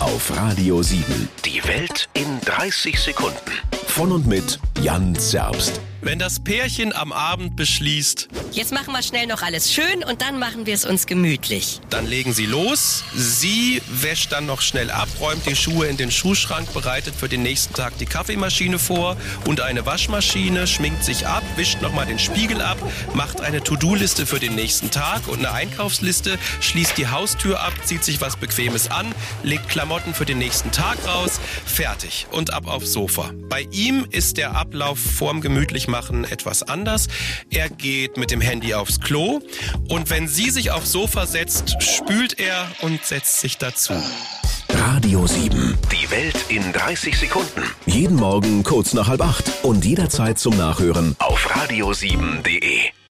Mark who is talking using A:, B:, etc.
A: auf Radio 7.
B: Die Welt in 30 Sekunden.
A: Von und mit Jan Zerbst.
C: Wenn das Pärchen am Abend beschließt,
D: Jetzt machen wir schnell noch alles schön und dann machen wir es uns gemütlich.
C: dann legen sie los. Sie wäscht dann noch schnell ab, räumt die Schuhe in den Schuhschrank, bereitet für den nächsten Tag die Kaffeemaschine vor und eine Waschmaschine, schminkt sich ab, wischt nochmal den Spiegel ab, macht eine To-Do-Liste für den nächsten Tag und eine Einkaufsliste, schließt die Haustür ab, zieht sich was Bequemes an, legt Klamotten für den nächsten Tag raus, fertig und ab aufs Sofa. Bei ihm ist der Ablauf vorm Gemütlichmachen etwas anders. Er geht mit dem Handy aufs Klo und wenn sie sich aufs Sofa setzt, spült er und setzt sich dazu.
A: Radio 7.
B: Die Welt in 30 Sekunden.
A: Jeden Morgen kurz nach halb acht und jederzeit zum Nachhören
B: Auf radio7.de.